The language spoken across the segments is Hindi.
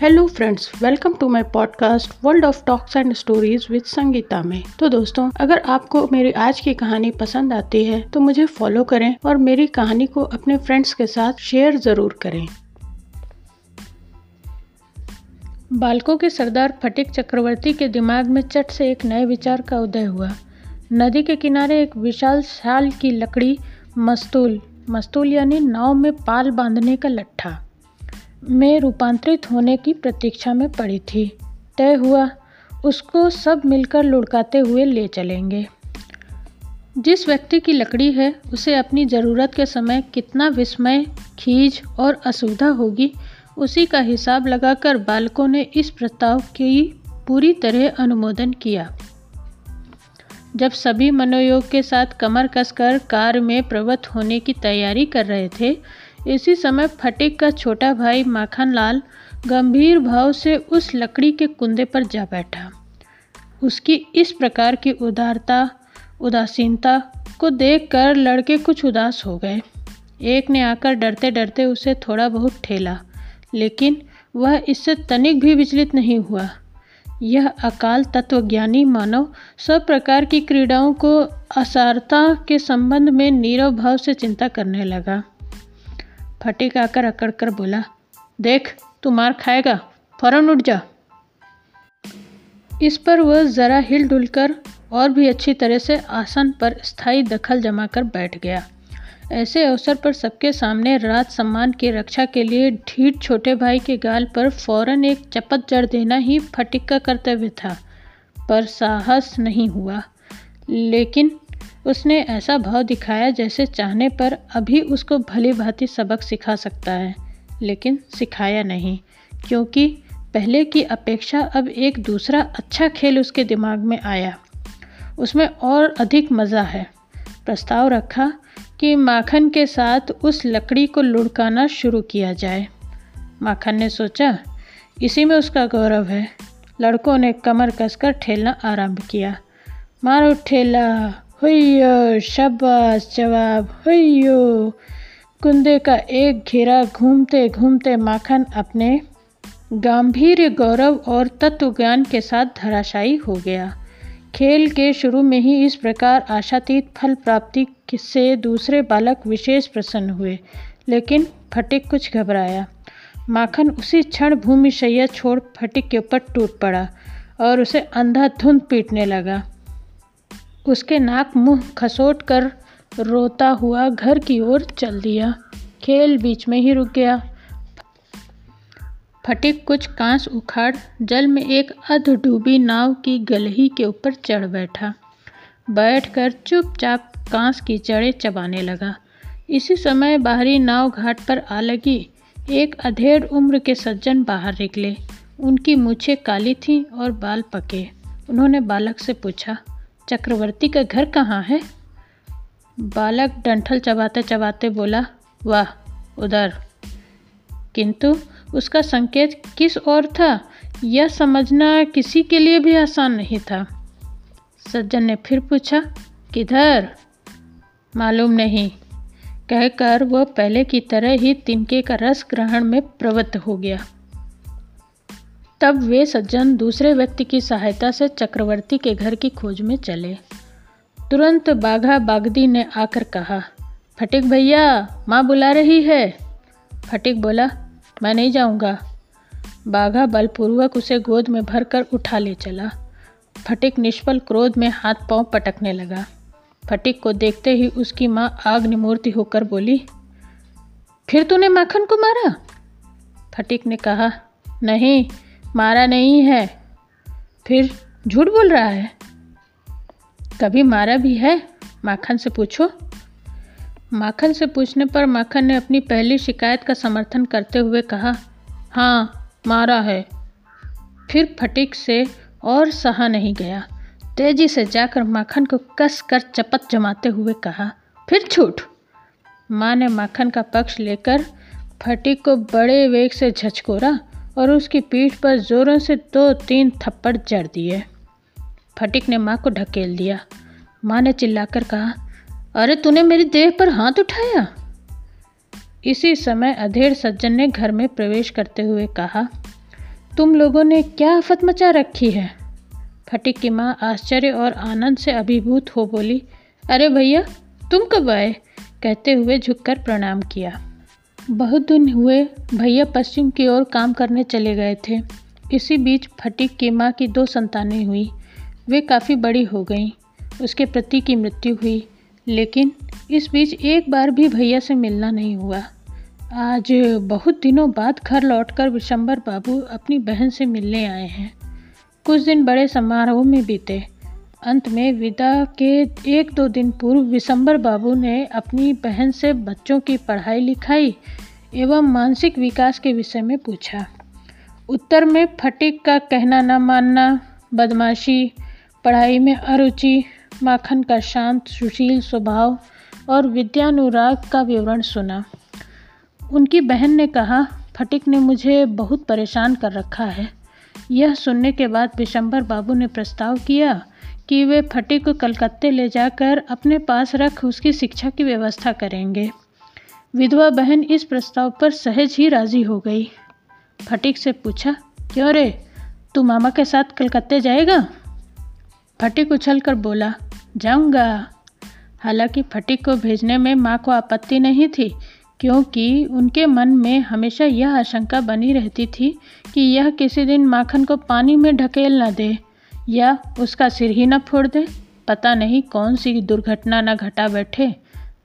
Hello friends welcome to my podcast world of talks and stories with Sangeeta में। तो दोस्तों, अगर आपको मेरी आज की कहानी पसंद आती है तो मुझे फॉलो करें और मेरी कहानी को अपने फ्रेंड्स के साथ शेयर ज़रूर करें। बालकों के सरदार फटिक चक्रवर्ती के दिमाग में चट से एक नए विचार का उदय हुआ। नदी के किनारे एक विशाल साल की लकड़ी मस्तूल मस्तूल यानी नाव में पाल बांधने का लट्ठा। में रूपांतरित होने की प्रतीक्षा में पड़ी थी। तय हुआ, उसको सब मिलकर लुढ़काते हुए ले चलेंगे। जिस व्यक्ति की लकड़ी है, उसे अपनी ज़रूरत के समय कितना विस्मय खींच और असुविधा होगी, उसी का हिसाब लगाकर बालकों ने इस प्रस्ताव की पूरी तरह अनुमोदन किया। जब सभी मनोयोग के साथ कमर कसकर कार में प्रवृत्त होने की तैयारी कर रहे थे इसी समय फटिक का छोटा भाई माखन लाल गंभीर भाव से उस लकड़ी के कुंदे पर जा बैठा। उसकी इस प्रकार की उदारता, उदासीनता को देखकर लड़के कुछ उदास हो गए। एक ने आकर डरते डरते उसे थोड़ा बहुत ठेला, लेकिन वह इससे तनिक भी विचलित नहीं हुआ। यह अकाल तत्वज्ञानी मानव सब प्रकार की क्रीड़ाओं को असारता के संबंध में नीरव भाव से चिंता करने लगा। फटीक आकर अकड़ कर बोला, देख, तू मार खाएगा, फ़ौरन उठ जा। इस पर वह ज़रा हिल डुल कर और भी अच्छी तरह से आसन पर स्थायी दखल जमा कर बैठ गया। ऐसे अवसर पर सबके सामने राज सम्मान की रक्षा के लिए ढीठ छोटे भाई के गाल पर फ़ौरन एक चपत जड़ देना ही फटिक का कर्तव्य था, पर साहस नहीं हुआ। लेकिन उसने ऐसा भाव दिखाया जैसे चाहने पर अभी उसको भली भांति सबक सिखा सकता है, लेकिन सिखाया नहीं, क्योंकि पहले की अपेक्षा अब एक दूसरा अच्छा खेल उसके दिमाग में आया। उसमें और अधिक मज़ा है। प्रस्ताव रखा कि माखन के साथ उस लकड़ी को लुढ़काना शुरू किया जाए। माखन ने सोचा, इसी में उसका गौरव है। लड़कों ने कमर कसकर ठेलना आरंभ किया। मारो ठेला। हुयो शाबाश जवाब हुयो कुंदे का एक घेरा घूमते घूमते माखन अपने गंभीर गौरव और तत्व ज्ञान के साथ धराशायी हो गया। खेल के शुरू में ही इस प्रकार आशातीत फल प्राप्ति से दूसरे बालक विशेष प्रसन्न हुए, लेकिन फटिक कुछ घबराया। माखन उसी क्षण भूमि शैया छोड़ फटिक के ऊपर टूट पड़ा और उसे अंधाधुंध पीटने लगा। उसके नाक मुँह खसोट कर रोता हुआ घर की ओर चल दिया। खेल बीच में ही रुक गया। फटिक कुछ कांस उखाड़ जल में एक अध डूबी नाव की गलही के ऊपर चढ़ बैठा। बैठकर चुपचाप कांस की जड़ें चबाने लगा। इसी समय बाहरी नाव घाट पर आ लगी। एक अधेड़ उम्र के सज्जन बाहर निकले। उनकी मूछें काली थीं और बाल पके। उन्होंने बालक से पूछा चक्रवर्ती का घर कहाँ है? बालक डंठल चबाते चबाते बोला, वाह, उधर। किंतु उसका संकेत किस ओर था, यह समझना किसी के लिए भी आसान नहीं था। सज्जन ने फिर पूछा, किधर? मालूम नहीं। कहकर वह पहले की तरह ही तिनके का रस ग्रहण में प्रवृत्त हो गया। तब वे सज्जन दूसरे व्यक्ति की सहायता से चक्रवर्ती के घर की खोज में चले। तुरंत बाघा बागदी ने आकर कहा, फटिक भैया, माँ बुला रही है? फटिक बोला, मैं नहीं जाऊँगा। बाघा बलपूर्वक उसे गोद में भरकर उठा ले चला। फटिक निष्फल क्रोध में हाथ पाँव पटकने लगा। फटिक को देखते ही उसकी माँ आग्निमूर्ति होकर बोली, फिर तूने माखन को मारा फटिक ने कहा, नहीं मारा नहीं है। फिर झूठ बोल रहा है। कभी मारा भी है? माखन से पूछो। माखन से पूछने पर माखन ने अपनी पहली शिकायत का समर्थन करते हुए कहा हाँ मारा है। फिर फटिक से और सहा नहीं गया। तेज़ी से जाकर माखन को कस कर चपत जमाते हुए कहा, फिर छूट माँ ने माखन का पक्ष लेकर फटिक को बड़े वेग से झचकोरा और उसकी पीठ पर ज़ोरों से दो तीन थप्पड़ जड़ दिए। फटिक ने माँ को ढकेल दिया। माँ ने चिल्लाकर कहा, अरे, तूने मेरी देह पर हाथ उठाया? इसी समय अधेड़ सज्जन ने घर में प्रवेश करते हुए कहा, तुम लोगों ने क्या आफत मचा रखी है? फटिक की माँ आश्चर्य और आनंद से अभिभूत हो बोली, अरे भैया, तुम कब आए? कहते हुए झुककर प्रणाम किया। बहुत दिन हुए भैया पश्चिम की ओर काम करने चले गए थे। इसी बीच फटिक की माँ की दो संतानें हुई। वे काफ़ी बड़ी हो गईं। उसके पति की मृत्यु हुई। लेकिन इस बीच एक बार भी भैया से मिलना नहीं हुआ। आज बहुत दिनों बाद घर लौटकर विशंबर बाबू अपनी बहन से मिलने आए हैं। कुछ दिन बड़े समारोह में बीते। अंत में विदा के एक दो दिन पूर्व विशंबर बाबू ने अपनी बहन से बच्चों की पढ़ाई लिखाई एवं मानसिक विकास के विषय में पूछा। उत्तर में फटिक का कहना न मानना, बदमाशी, पढ़ाई में अरुचि, माखन का शांत, सुशील स्वभाव और विद्यानुराग का विवरण सुना। उनकी बहन ने कहा, फटिक ने मुझे बहुत परेशान कर रखा है। यह सुनने के बाद विशंबर बाबू ने प्रस्ताव किया कि वे फटिक को कलकत्ते ले जाकर अपने पास रख उसकी शिक्षा की व्यवस्था करेंगे। विधवा बहन इस प्रस्ताव पर सहज ही राज़ी हो गई। फटिक से पूछा, क्यों रे? तू मामा के साथ कलकत्ते जाएगा? फटिक उछल कर बोला, जाऊँगा। हालाँकि फटिक को भेजने में माँ को आपत्ति नहीं थी, क्योंकि उनके मन में हमेशा यह आशंका बनी रहती थी कि यह किसी दिन माखन को पानी में ढकेल न दे। या उसका सिर ही न फोड़ दे। पता नहीं कौन सी दुर्घटना न घटा बैठे।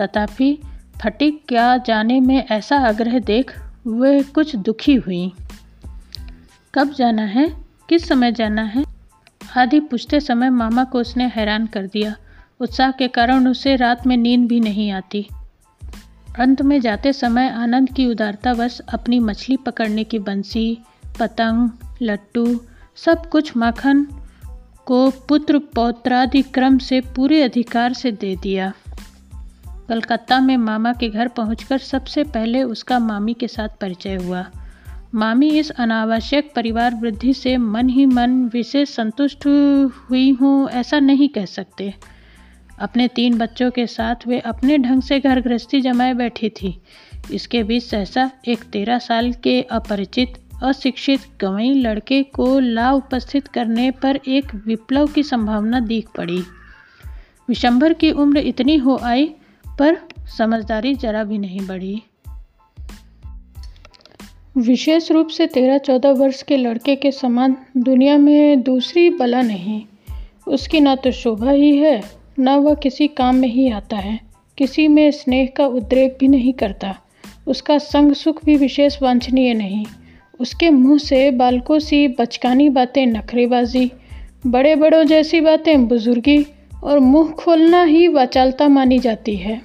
तथापि फटिक क्या जाने में ऐसा आग्रह देख वे कुछ दुखी हुई। कब जाना है? किस समय जाना है? आदि पूछते समय मामा को उसने हैरान कर दिया। उत्साह के कारण उसे रात में नींद भी नहीं आती। अंत में जाते समय आनंद की उदारतावश अपनी मछली पकड़ने की बंसी, पतंग, लट्टू, सब कुछ माखन को पुत्र पौत्रादि क्रम से पूरे अधिकार से दे दिया। कलकत्ता में मामा के घर पहुंचकर सबसे पहले उसका मामी के साथ परिचय हुआ। मामी इस अनावश्यक परिवार वृद्धि से मन ही मन विशेष संतुष्ट हुई हूँ, ऐसा नहीं कह सकते। अपने तीन बच्चों के साथ वे अपने ढंग से घर गृहस्थी जमाए बैठी थी। इसके बीच सहसा एक तेरह साल के अपरिचित अशिक्षित गंवई लड़के को ला उपस्थित करने पर एक विप्लव की संभावना दिख पड़ी। विशंभर की उम्र इतनी हो आई, पर समझदारी जरा भी नहीं बढ़ी। विशेष रूप से तेरह चौदह वर्ष के लड़के के समान दुनिया में दूसरी बला नहीं। उसकी ना तो शोभा ही है, ना वह किसी काम में ही आता है। किसी में स्नेह का उद्रेक भी नहीं करता। उसका संग सुख भी विशेष वांछनीय नहीं। उसके मुँह से बालकों सी बचकानी बातें नखरेबाजी बड़े बड़ों जैसी बातें बुजुर्गी और मुँह खोलना ही वाचालता मानी जाती है।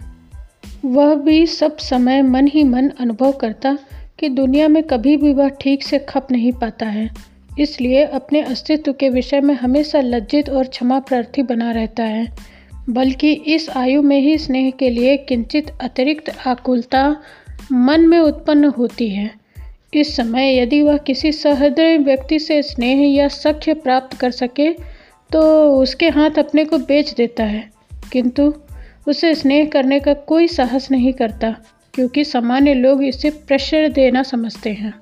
वह भी सब समय मन ही मन अनुभव करता कि दुनिया में कभी भी वह ठीक से खप नहीं पाता है। इसलिए अपने अस्तित्व के विषय में हमेशा लज्जित और क्षमा प्रार्थी बना रहता है, बल्कि इस आयु में ही स्नेह के लिए किंचित अतिरिक्त आकुलता मन में उत्पन्न होती है। इस समय यदि वह किसी सहृदय व्यक्ति से स्नेह या सख्य प्राप्त कर सके तो उसके हाथ अपने को बेच देता है। किंतु उसे स्नेह करने का कोई साहस नहीं करता, क्योंकि सामान्य लोग इसे प्रेशर देना समझते हैं।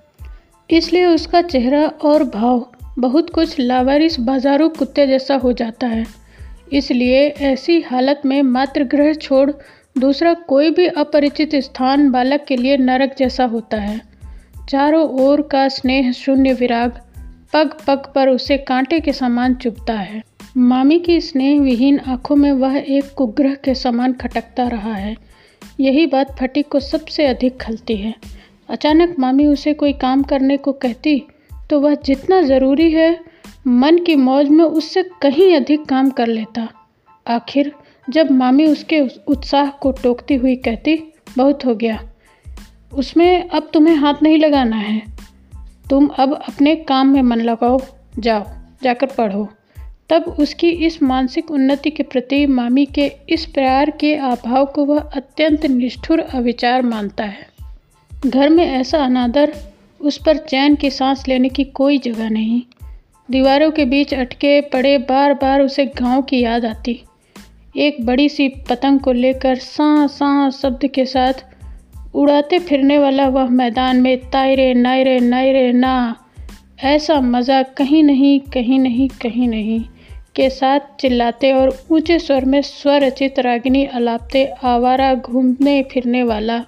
इसलिए उसका चेहरा और भाव बहुत कुछ लावारिस बाजारू कुत्ते जैसा हो जाता है। इसलिए ऐसी हालत में मात्र ग्रह छोड़ दूसरा कोई भी अपरिचित स्थान बालक के लिए नरक जैसा होता है। चारों ओर का स्नेह शून्य विराग पग पग पर उसे कांटे के समान चुभता है। मामी की स्नेह विहीन आँखों में वह एक कुग्रह के समान खटकता रहा है। यही बात फटिक को सबसे अधिक खलती है। अचानक मामी उसे कोई काम करने को कहती तो वह जितना ज़रूरी है, मन की मौज में उससे कहीं अधिक काम कर लेता। आखिर जब मामी उसके उत्साह को टोकती हुई कहती, बहुत हो गया। उसमें अब तुम्हें हाथ नहीं लगाना है। तुम अब अपने काम में मन लगाओ, जाओ, जाकर पढ़ो। तब उसकी इस मानसिक उन्नति के प्रति मामी के इस प्यार के अभाव को वह अत्यंत निष्ठुर अविचार मानता है। घर में ऐसा अनादर, उस पर चैन की सांस लेने की कोई जगह नहीं। दीवारों के बीच अटके पड़े बार बार उसे गाँव की याद आती। एक बड़ी सी पतंग को लेकर सा सा शब्द के साथ उड़ाते फिरने वाला वह मैदान में, तायरे, नायरे नायरे, ना। ऐसा मज़ा कहीं नहीं कहीं नहीं कहीं नहीं। के साथ चिल्लाते और ऊँचे स्वर में स्वरचित रागिनी अलापते आवारा घूमने फिरने वाला।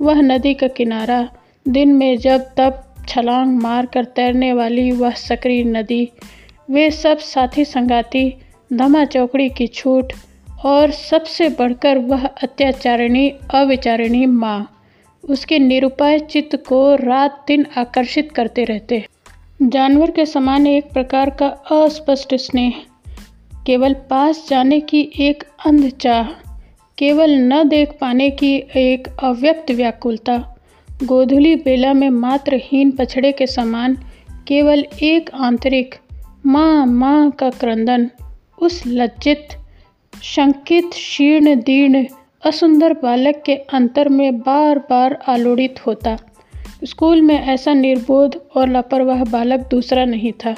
वह नदी का किनारा, दिन में जब तब छलांग मार कर तैरने वाली वह सकरी नदी। वे सब साथी संगाती, धमा चौकड़ी की छूट, और सबसे बढ़कर वह अत्याचारिणी, अविचारिणी माँ। उसके निरुपाय चित्त को रात दिन आकर्षित करते रहते जानवर के समान एक प्रकार का अस्पष्ट स्नेह, केवल पास जाने की एक अंध चाह, केवल न देख पाने की एक अव्यक्त व्याकुलता, गोधुली बेला में मात्र हीन पछड़े के समान केवल एक आंतरिक माँ माँ का क्रंदन, उस लज्जित, शंकित, शीर्ण दीर्ण असुंदर बालक के अंतर में बार बार आलोड़ित होता। स्कूल में ऐसा निर्बोध और लापरवाह बालक दूसरा नहीं था।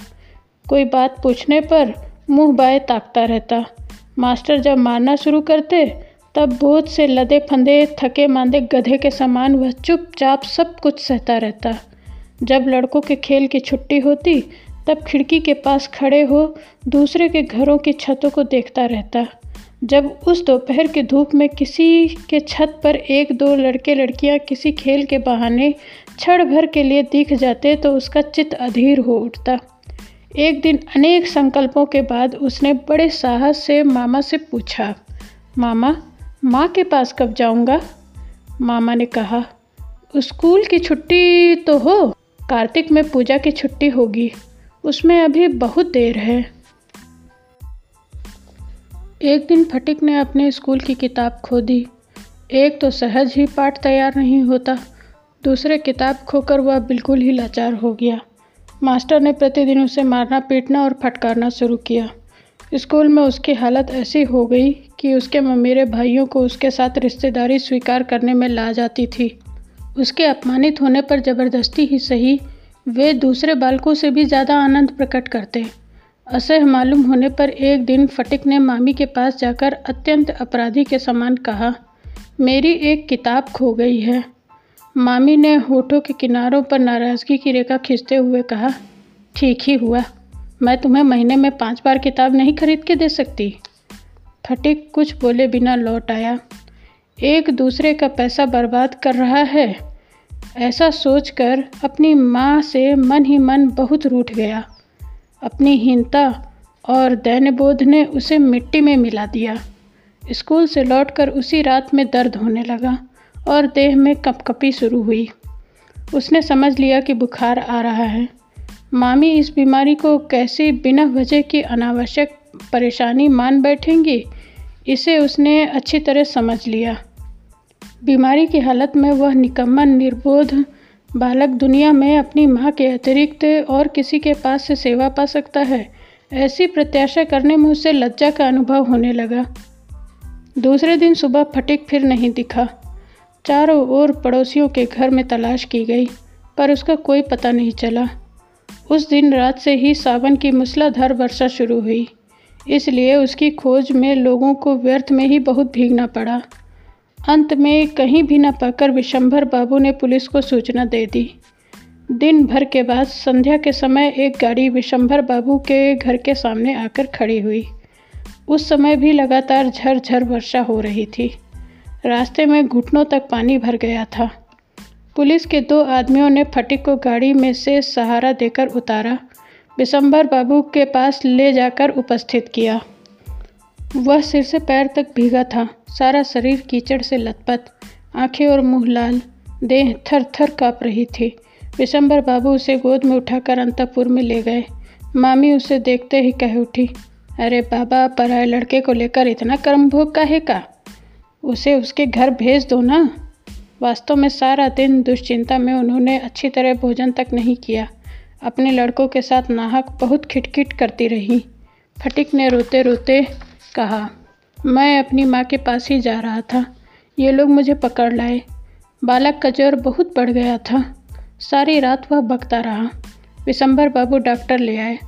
कोई बात पूछने पर मुँह बाए ताकता रहता। मास्टर जब मारना शुरू करते, तब बोझ से लदे फंदे, थके मांदे गधे के समान वह चुपचाप सब कुछ सहता रहता। जब लड़कों के खेल की छुट्टी होती, तब खिड़की के पास खड़े हो दूसरे के घरों की छतों को देखता रहता। जब उस दोपहर की धूप में किसी के छत पर एक दो लड़के लड़कियाँ किसी खेल के बहाने क्षण भर के लिए दिख जाते तो उसका चित्त अधीर हो उठता। एक दिन अनेक संकल्पों के बाद उसने बड़े साहस से मामा से पूछा, मामा, माँ के पास कब जाऊँगा? मामा ने कहा, स्कूल की छुट्टी तो हो, कार्तिक में पूजा की छुट्टी होगी, उसमें अभी बहुत देर है। एक दिन फटिक ने अपने स्कूल की किताब खो दी एक तो सहज ही पाठ तैयार नहीं होता। दूसरे किताब खोकर वह बिल्कुल ही लाचार हो गया। मास्टर ने प्रतिदिन उसे मारना, पीटना और फटकारना शुरू किया। स्कूल में उसकी हालत ऐसी हो गई कि उसके ममेरे भाइयों को उसके साथ रिश्तेदारी स्वीकार करने में ला जाती थी। उसके अपमानित होने पर ज़बरदस्ती ही सही, वे दूसरे बालकों से भी ज़्यादा आनंद प्रकट करते। असह मालूम होने पर एक दिन फटिक ने मामी के पास जाकर अत्यंत अपराधी के समान कहा, मेरी एक किताब खो गई है। मामी ने होठों के किनारों पर नाराज़गी की रेखा खींचते हुए कहा, ठीक ही हुआ। मैं तुम्हें महीने में पाँच बार किताब नहीं खरीद के दे सकती। फटिक कुछ बोले बिना लौट आया। एक दूसरे का पैसा बर्बाद कर रहा है, ऐसा सोचकर अपनी माँ से मन ही मन बहुत रूठ गया। अपनी हीनता और दैन्यबोध ने उसे मिट्टी में मिला दिया। स्कूल से लौटकर उसी रात में दर्द होने लगा और देह में कपकपी शुरू हुई। उसने समझ लिया कि बुखार आ रहा है। मामी, इस बीमारी को कैसे बिना वजह की अनावश्यक परेशानी मान बैठेंगी, इसे उसने अच्छी तरह समझ लिया। बीमारी की हालत में वह निकम्मा, निर्बोध बालक दुनिया में अपनी माँ के अतिरिक्त और किसी के पास से सेवा पा सकता है। ऐसी प्रत्याशा करने में उसे लज्जा का अनुभव होने लगा। दूसरे दिन सुबह फटिक फिर नहीं दिखा। चारों ओर पड़ोसियों के घर में तलाश की गई, पर उसका कोई पता नहीं चला। उस दिन रात से ही सावन की मूसलाधार वर्षा शुरू हुई, इसलिए उसकी खोज में लोगों को व्यर्थ में ही बहुत भीगना पड़ा। अंत में कहीं भी न पाकर विशंभर बाबू ने पुलिस को सूचना दे दी। दिन भर के बाद संध्या के समय एक गाड़ी विशंभर बाबू के घर के सामने आकर खड़ी हुई। उस समय भी लगातार झरझर वर्षा हो रही थी। रास्ते में घुटनों तक पानी भर गया था। पुलिस के दो आदमियों ने फटिक को गाड़ी में से सहारा देकर उतारा। विशंभर बाबू के पास ले जाकर उपस्थित किया। वह सिर से पैर तक भीगा था। सारा शरीर कीचड़ से लथपथ। आँखें और मुँह लाल। देह थर थर काँप रही थी। विशंबर बाबू उसे गोद में उठाकर अंतपुर में ले गए। मामी उसे देखते ही कह उठी, अरे बाबा पराए लड़के को लेकर इतना कर्म भोग का है का? उसे उसके घर भेज दो ना। वास्तव में सारा दिन दुश्चिंता में उन्होंने अच्छी तरह भोजन तक नहीं किया। अपने लड़कों के साथ नाहक बहुत खिटखिट करती रही। फटिक ने रोते रोते कहा, मैं अपनी माँ के पास ही जा रहा था। ये लोग मुझे पकड़ लाए। बालक का ज्वर बहुत बढ़ गया था। सारी रात वह बकता रहा। विशंबर बाबू डॉक्टर ले आए।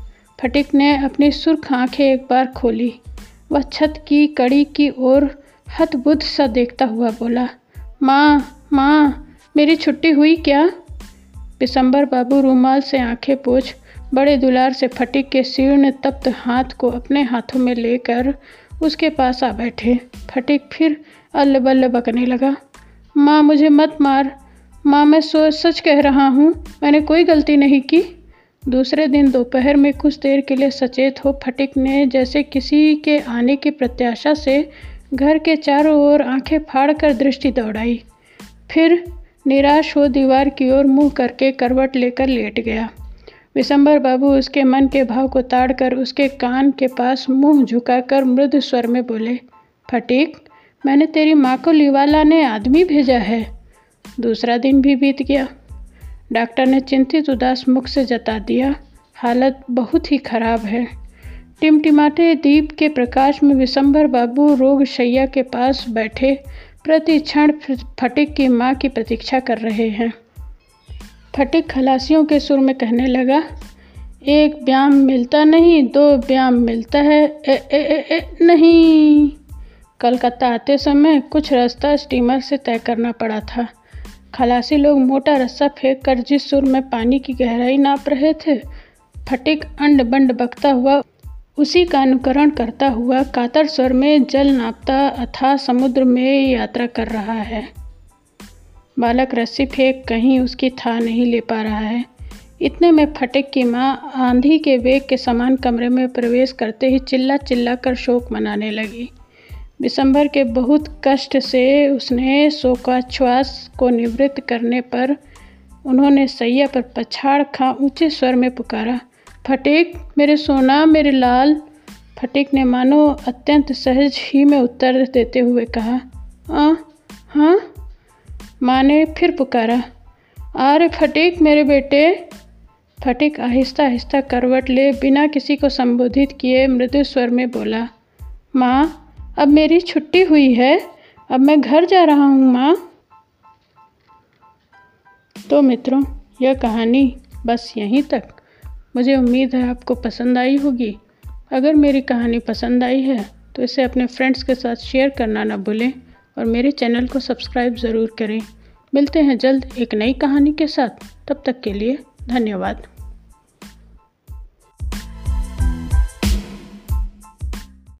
फटिक ने अपनी सुर्ख आँखें एक बार खोली। वह छत की कड़ी की ओर हतबुद्ध सा देखता हुआ बोला, माँ माँ, मेरी छुट्टी हुई क्या? विशंबर बाबू रूमाल से आँखें पोछ बड़े दुलार से फटिक के शीर्ण तप्त हाथ को अपने हाथों में लेकर उसके पास आ बैठे। फटिक फिर अल्ल बल्ल बकने लगा, माँ, मुझे मत मार। माँ, मैं सोच सच कह रहा हूँ, मैंने कोई गलती नहीं की। दूसरे दिन दोपहर में कुछ देर के लिए सचेत हो फटिक ने जैसे किसी के आने की प्रत्याशा से घर के चारों ओर आँखें फाड़कर दृष्टि दौड़ाई। फिर निराश हो दीवार की ओर मुँह करके करवट लेकर लेट गया। विशंबर बाबू उसके मन के भाव को ताड़कर उसके कान के पास मुँह झुकाकर मृदु स्वर में बोले, फटीक, मैंने तेरी माँ को लिवाला ने आदमी भेजा है। दूसरा दिन भी बीत गया। डॉक्टर ने चिंतित उदास मुख से जता दिया, हालत बहुत ही खराब है। टिमटिमाते दीप के प्रकाश में विशंबर बाबू रोग शैया के पास बैठे प्रति क्षण फटिक की माँ की प्रतीक्षा कर रहे हैं। फटिक खलासियों के सुर में कहने लगा एक ब्याम मिलता नहीं दो ब्याम मिलता है ए, ए, ए, ए, नहीं। कलकत्ता आते समय कुछ रास्ता स्टीमर से तय करना पड़ा था। खलासी लोग मोटा रस्सा फेंक कर जिस सुर में पानी की गहराई नाप रहे थे फटिक अंड बंड बकता हुआ उसी का अनुकरण करता हुआ कातर स्वर में जल नापता अथा समुद्र में यात्रा कर रहा है। बालक रस्सी फेंक कहीं उसकी था नहीं ले पा रहा है। इतने में फटिक की माँ आंधी के वेग के समान कमरे में प्रवेश करते ही चिल्ला चिल्ला कर शोक मनाने लगी। दिसंबर के बहुत कष्ट से उसने शोकाश्वास को निवृत्त करने पर उन्होंने सैया पर पछाड़ खा ऊँचे स्वर में पुकारा, फटीक, मेरे सोना, मेरे लाल। फटीक ने मानो अत्यंत सहज ही में उत्तर देते हुए कहा, आ हाँ? माँ ने फिर पुकारा अरे फटीक मेरे बेटे, फटीक आहिस्ता आहिस्ता करवट ले, बिना किसी को संबोधित किए मृदु स्वर में बोला, माँ, अब मेरी छुट्टी हुई है, अब मैं घर जा रहा हूँ, माँ। तो मित्रों, यह कहानी बस यहीं तक। मुझे उम्मीद है आपको पसंद आई होगी। अगर मेरी कहानी पसंद आई है तो इसे अपने फ्रेंड्स के साथ शेयर करना ना भूलें। और मेरे चैनल को सब्सक्राइब ज़रूर करें। मिलते हैं जल्द एक नई कहानी के साथ। तब तक के लिए धन्यवाद।